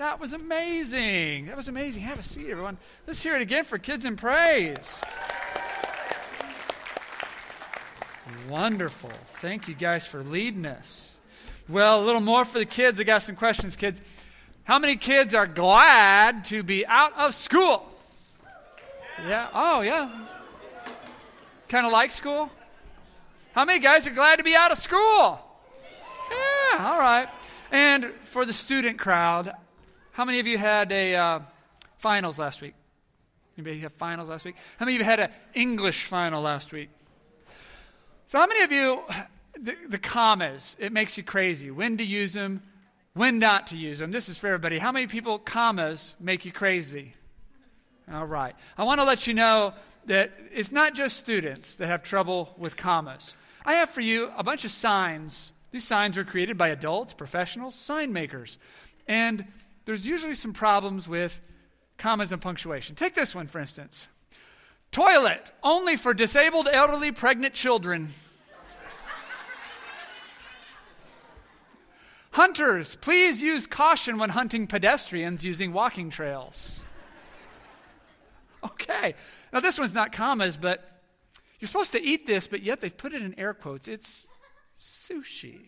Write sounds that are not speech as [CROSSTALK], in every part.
That was amazing. That was amazing. Have a seat, everyone. Let's hear it again for Kids in Praise. Wonderful. Thank you guys for leading us. Well, a little more for the kids. I got some questions, kids. How many kids are glad to be out of school? Yeah. Oh, yeah. Kind of like school? How many guys are glad to be out of school? Yeah, all right. And for the student crowd, how many of you had a uh, finals last week? Anybody have finals last week? How many of you had an English final last week? So, how many of you, the, the, commas, it makes you crazy. When to use them, when not to use them. This is for everybody. How many people, commas, make you crazy? All right. I want to let you know that it's not just students that have trouble with commas. I have for you a bunch of signs. These signs were created by adults, professionals, sign makers. And there's usually some problems with commas and punctuation. Take this one, for instance. Toilet, only for disabled, elderly, pregnant children. Hunters, please use caution when hunting pedestrians using walking trails. Okay. Now, this one's not commas, but you're supposed to eat this, but yet they've put it in air quotes. It's sushi.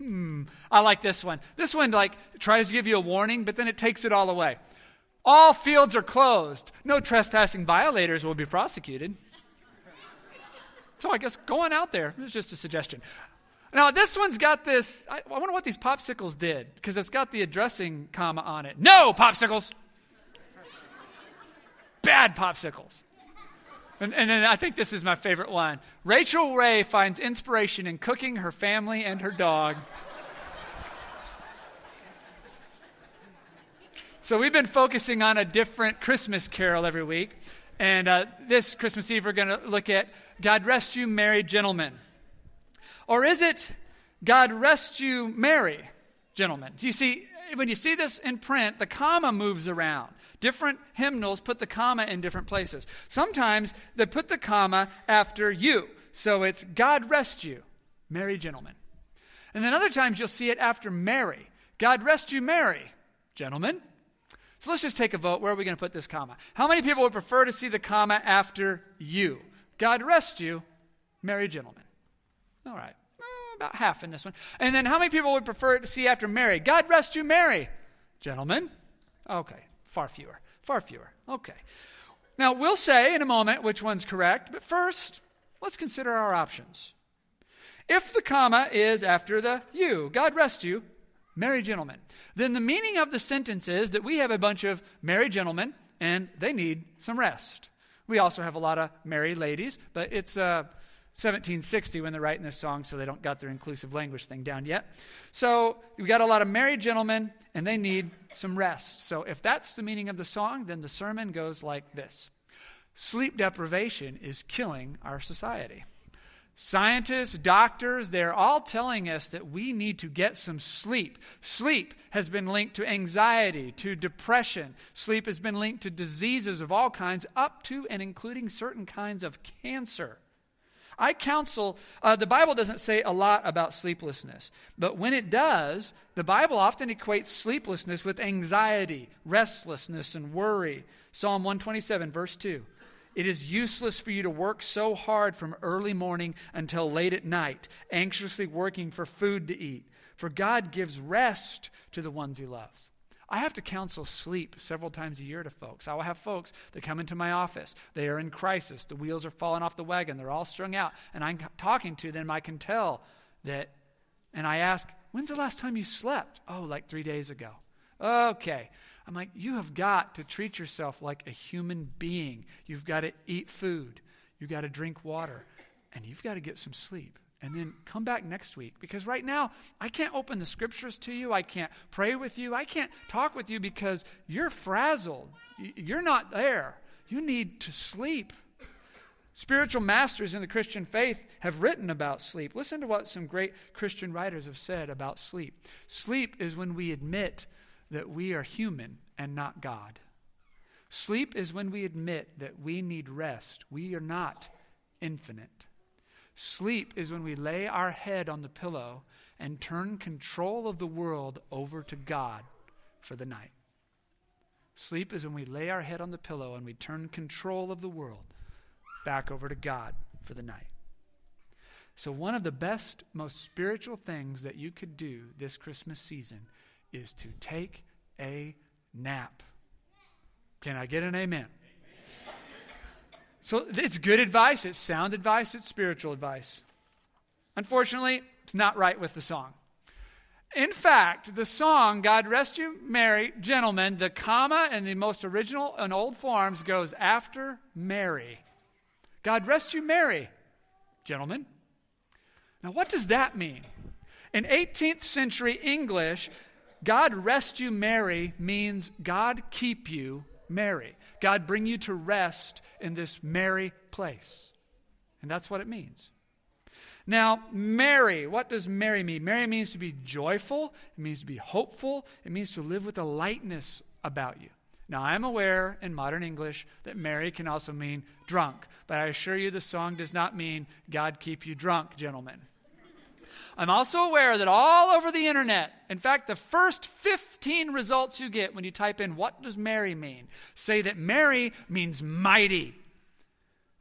Hmm. I like this one. This one, like, tries to give you a warning, but then it takes it all away. All fields are closed. No trespassing violators will be prosecuted. So I guess going out there is just a suggestion. Now, this one's got this. I, I wonder what these popsicles did, because it's got the addressing comma on it. No popsicles! Bad popsicles. And, and, then I think this is my favorite line Rachael Ray finds inspiration in cooking her family and her dog. So we've been focusing on a different Christmas carol every week. And uh, this Christmas Eve, we're going to look at God Rest You Merry Gentlemen. Or is it God Rest You Merry Gentlemen? Do you see, when you see this in print, the comma moves around. Different hymnals put the comma in different places. Sometimes they put the comma after you. So it's God Rest You, Merry Gentlemen. And then other times you'll see it after Mary. God Rest You Mary, Gentlemen. So let's just take a vote. Where are we going to put this comma? How many people would prefer to see the comma after you? God rest you, merry gentlemen. All right. About half in this one. And then how many people would prefer to see after Mary? God rest you, Mary. Gentlemen. Okay. Far fewer. Far fewer. Okay. Now, we'll say in a moment which one's correct, but first, let's consider our options. If the comma is after the you, God rest you, Mary gentlemen, then the meaning of the sentence is that we have a bunch of married gentlemen and they need some rest. We also have a lot of married ladies, but it's uh, 1760 when they're writing this song, so they don't got their inclusive language thing down yet. So we got a lot of married gentlemen and they need some rest. So if that's the meaning of the song, then the sermon goes like this Sleep deprivation is killing our society. Scientists, doctors, they're all telling us that we need to get some sleep. Sleep has been linked to anxiety, to depression. Sleep has been linked to diseases of all kinds, up to and including certain kinds of cancer. I counsel, uh, the Bible doesn't say a lot about sleeplessness, but when it does, the Bible often equates sleeplessness with anxiety, restlessness, and worry. Psalm 127, verse 2. It is useless for you to work so hard from early morning until late at night, anxiously working for food to eat. For God gives rest to the ones he loves. I have to counsel sleep several times a year to folks. I will have folks that come into my office. They are in crisis. The wheels are falling off the wagon. They're all strung out. And I'm talking to them. I can tell that. And I ask, When's the last time you slept? Oh, like three days ago. Okay. I'm like, you have got to treat yourself like a human being. You've got to eat food, you've got to drink water, and you've got to get some sleep. And then come back next week because right now I can't open the scriptures to you. I can't pray with you. I can't talk with you because you're frazzled. You're not there. You need to sleep. Spiritual masters in the Christian faith have written about sleep. Listen to what some great Christian writers have said about sleep. Sleep is when we admit that we are human and not God. Sleep is when we admit that we need rest. We are not infinite. Sleep is when we lay our head on the pillow and turn control of the world over to God for the night. Sleep is when we lay our head on the pillow and we turn control of the world back over to God for the night. So, one of the best, most spiritual things that you could do this Christmas season is to take a nap. Can I get an amen? So, it's good advice, it's sound advice, it's spiritual advice. Unfortunately, it's not right with the song. In fact, the song, God Rest You Merry Gentlemen, the comma in the most original and old forms goes after Mary. God rest you merry, gentlemen. Now, what does that mean? In 18th century English, God rest you merry means God keep you merry. God bring you to rest in this merry place. And that's what it means. Now, merry, what does merry mean? Merry means to be joyful, it means to be hopeful, it means to live with a lightness about you. Now, I am aware in modern English that merry can also mean drunk, but I assure you the song does not mean God keep you drunk, gentlemen. I'm also aware that all over the internet, in fact, the first 15 results you get when you type in what does Mary mean, say that Mary means mighty.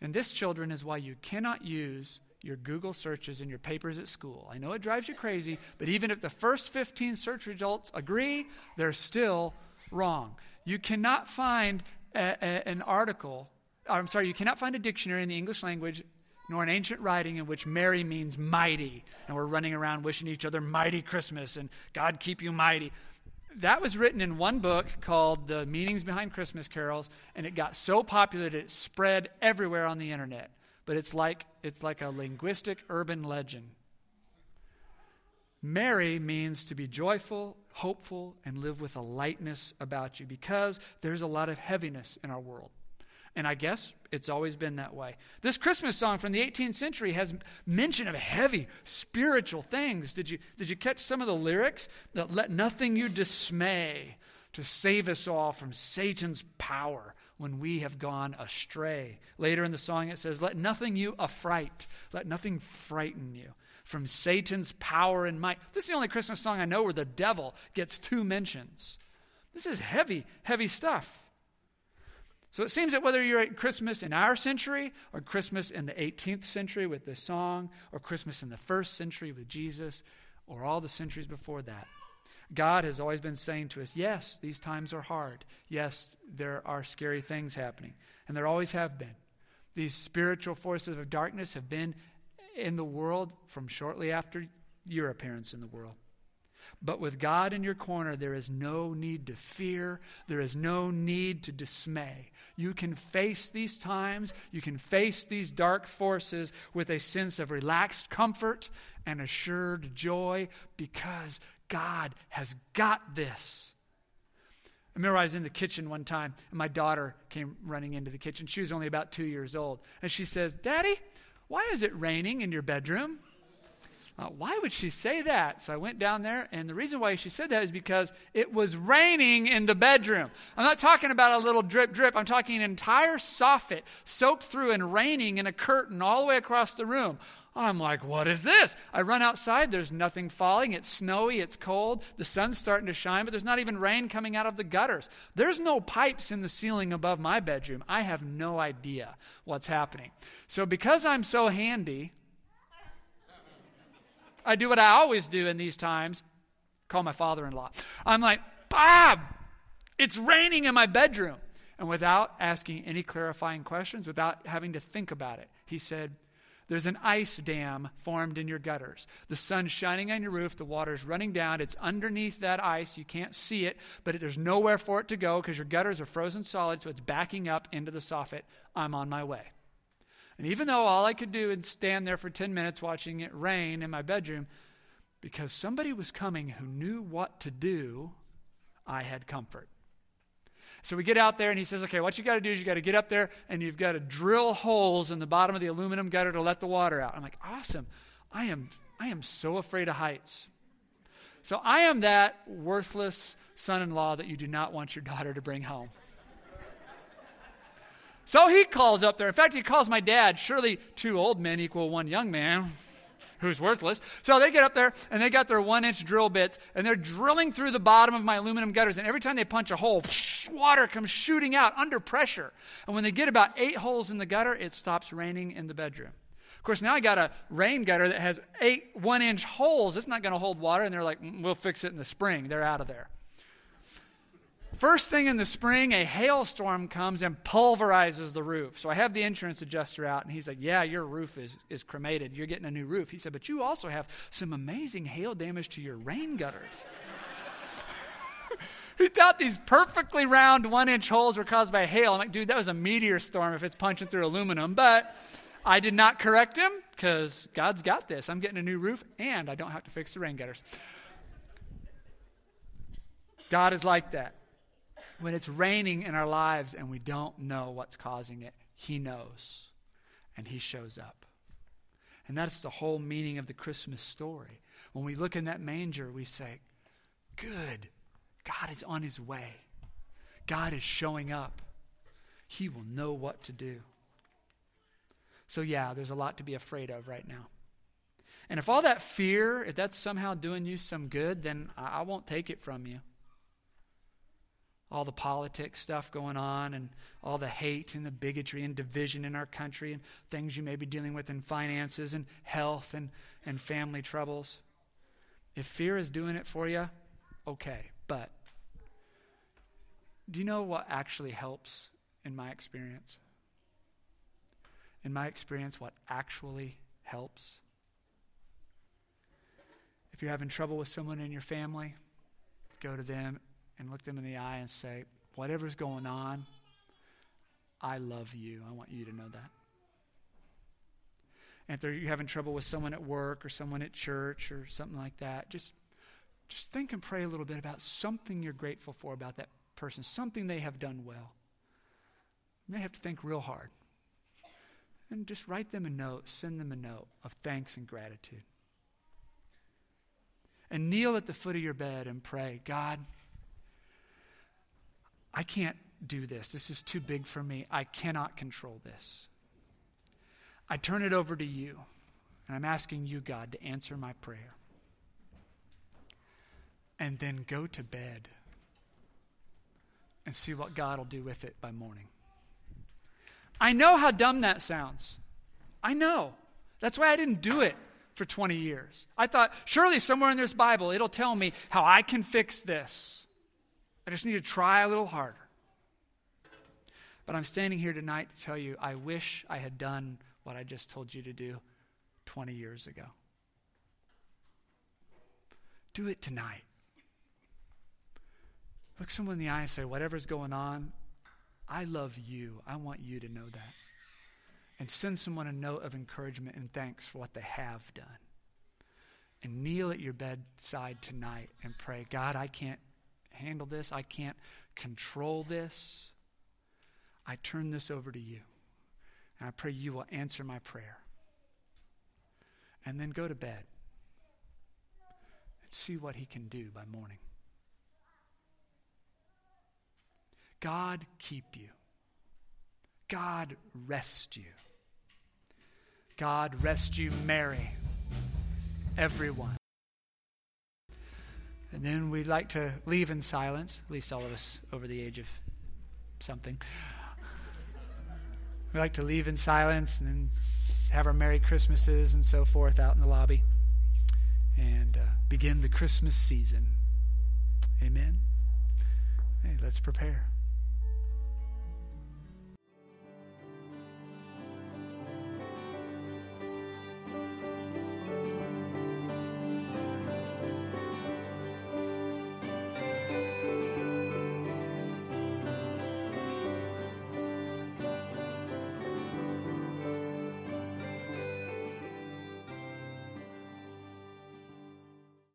And this, children, is why you cannot use your Google searches and your papers at school. I know it drives you crazy, but even if the first 15 search results agree, they're still wrong. You cannot find a, a, an article, I'm sorry, you cannot find a dictionary in the English language nor an ancient writing in which Mary means mighty, and we're running around wishing each other mighty Christmas and God keep you mighty. That was written in one book called The Meanings Behind Christmas Carols, and it got so popular that it spread everywhere on the internet. But it's like, it's like a linguistic urban legend. Mary means to be joyful, hopeful, and live with a lightness about you because there's a lot of heaviness in our world. And I guess it's always been that way. This Christmas song from the 18th century has mention of heavy spiritual things. Did you, did you catch some of the lyrics? That let nothing you dismay to save us all from Satan's power when we have gone astray. Later in the song it says, Let nothing you affright, let nothing frighten you from Satan's power and might. This is the only Christmas song I know where the devil gets two mentions. This is heavy, heavy stuff. So it seems that whether you're at Christmas in our century, or Christmas in the 18th century with this song, or Christmas in the first century with Jesus, or all the centuries before that, God has always been saying to us, yes, these times are hard. Yes, there are scary things happening. And there always have been. These spiritual forces of darkness have been in the world from shortly after your appearance in the world. But with God in your corner, there is no need to fear. There is no need to dismay. You can face these times, you can face these dark forces with a sense of relaxed comfort and assured joy because God has got this. I remember I was in the kitchen one time, and my daughter came running into the kitchen. She was only about two years old. And she says, Daddy, why is it raining in your bedroom? Uh, why would she say that? So I went down there, and the reason why she said that is because it was raining in the bedroom. I'm not talking about a little drip drip. I'm talking an entire soffit soaked through and raining in a curtain all the way across the room. I'm like, what is this? I run outside, there's nothing falling. It's snowy, it's cold, the sun's starting to shine, but there's not even rain coming out of the gutters. There's no pipes in the ceiling above my bedroom. I have no idea what's happening. So, because I'm so handy, I do what I always do in these times call my father in law. I'm like, Bob, it's raining in my bedroom. And without asking any clarifying questions, without having to think about it, he said, There's an ice dam formed in your gutters. The sun's shining on your roof, the water's running down. It's underneath that ice. You can't see it, but there's nowhere for it to go because your gutters are frozen solid, so it's backing up into the soffit. I'm on my way. And even though all I could do is stand there for 10 minutes watching it rain in my bedroom, because somebody was coming who knew what to do, I had comfort. So we get out there and he says, okay, what you got to do is you got to get up there and you've got to drill holes in the bottom of the aluminum gutter to let the water out. I'm like, awesome. I am, I am so afraid of heights. So I am that worthless son in law that you do not want your daughter to bring home. So he calls up there. In fact, he calls my dad. Surely two old men equal one young man. who's worthless. So they get up there and they got their one inch drill bits and they're drilling through the bottom of my aluminum gutters. And every time they punch a hole, [SNIFFS] water comes shooting out under pressure. And when they get about eight holes in the gutter, it stops raining in the bedroom. Of course, now I got a rain gutter that has eight one inch holes. It's not going to hold water. And they're like, mm, we'll fix it in the spring. They're out of there. First thing in the spring, a hailstorm comes and pulverizes the roof. So I have the insurance adjuster out, and he's like, Yeah, your roof is, is cremated. You're getting a new roof. He said, But you also have some amazing hail damage to your rain gutters. [LAUGHS] he thought these perfectly round one inch holes were caused by hail. I'm like, Dude, that was a meteor storm if it's punching through aluminum. But I did not correct him because God's got this. I'm getting a new roof, and I don't have to fix the rain gutters. God is like that when it's raining in our lives and we don't know what's causing it, He knows and He shows up. And that's the whole meaning of the Christmas story. When we look in that manger, we say, Good, God is on His way, God is showing up. He will know what to do. So, yeah, there's a lot to be afraid of right now. And if all that fear, if that's somehow doing you some good, then I, won't take it from you all the politics stuff going on and all the hate and the bigotry and division in our country and things you may be dealing with in finances and health and, and family troubles. If fear is doing it for you, okay. But do you know what actually helps in my experience? In my experience, what actually helps? If you're having trouble with someone in your family, go to them and look them in the eye and say, Whatever's going on, I love you. I want you to know that. And if you're having trouble with someone at work or someone at church or something like that, just, just think and pray a little bit about something you're grateful for about that person, something they have done well. You may have to think real hard. And just write them a note, send them a note of thanks and gratitude. And kneel at the foot of your bed and pray, God, I can't do this. This is too big for me. I cannot control this. I turn it over to you, and I'm asking you, God, to answer my prayer. And then go to bed and see what God will do with it by morning. I know how dumb that sounds. I know. That's why I didn't do it for 20 years. I thought, surely somewhere in this Bible it'll tell me how I can fix this. I just need to try a little harder. But I'm standing here tonight to tell you I wish I had done what I just told you to do 20 years ago. Do it tonight. Look someone in the eye and say, Whatever's going on, I love you. I want you to know that. And send someone a note of encouragement and thanks for what they have done. And kneel at your bedside tonight and pray, God, I can't handle this. I can't control this. I turn this over to you. And I pray you will answer my prayer. And then go to bed and see what he can do by morning. God keep you. God rest you. God rest you, Mary, everyone. And then we'd like to leave in silence, at least all of us over the age of something. [LAUGHS] We like to leave in silence and then have our Merry Christmases and so forth out in the lobby and uh, begin the Christmas season. Amen. Hey, let's prepare.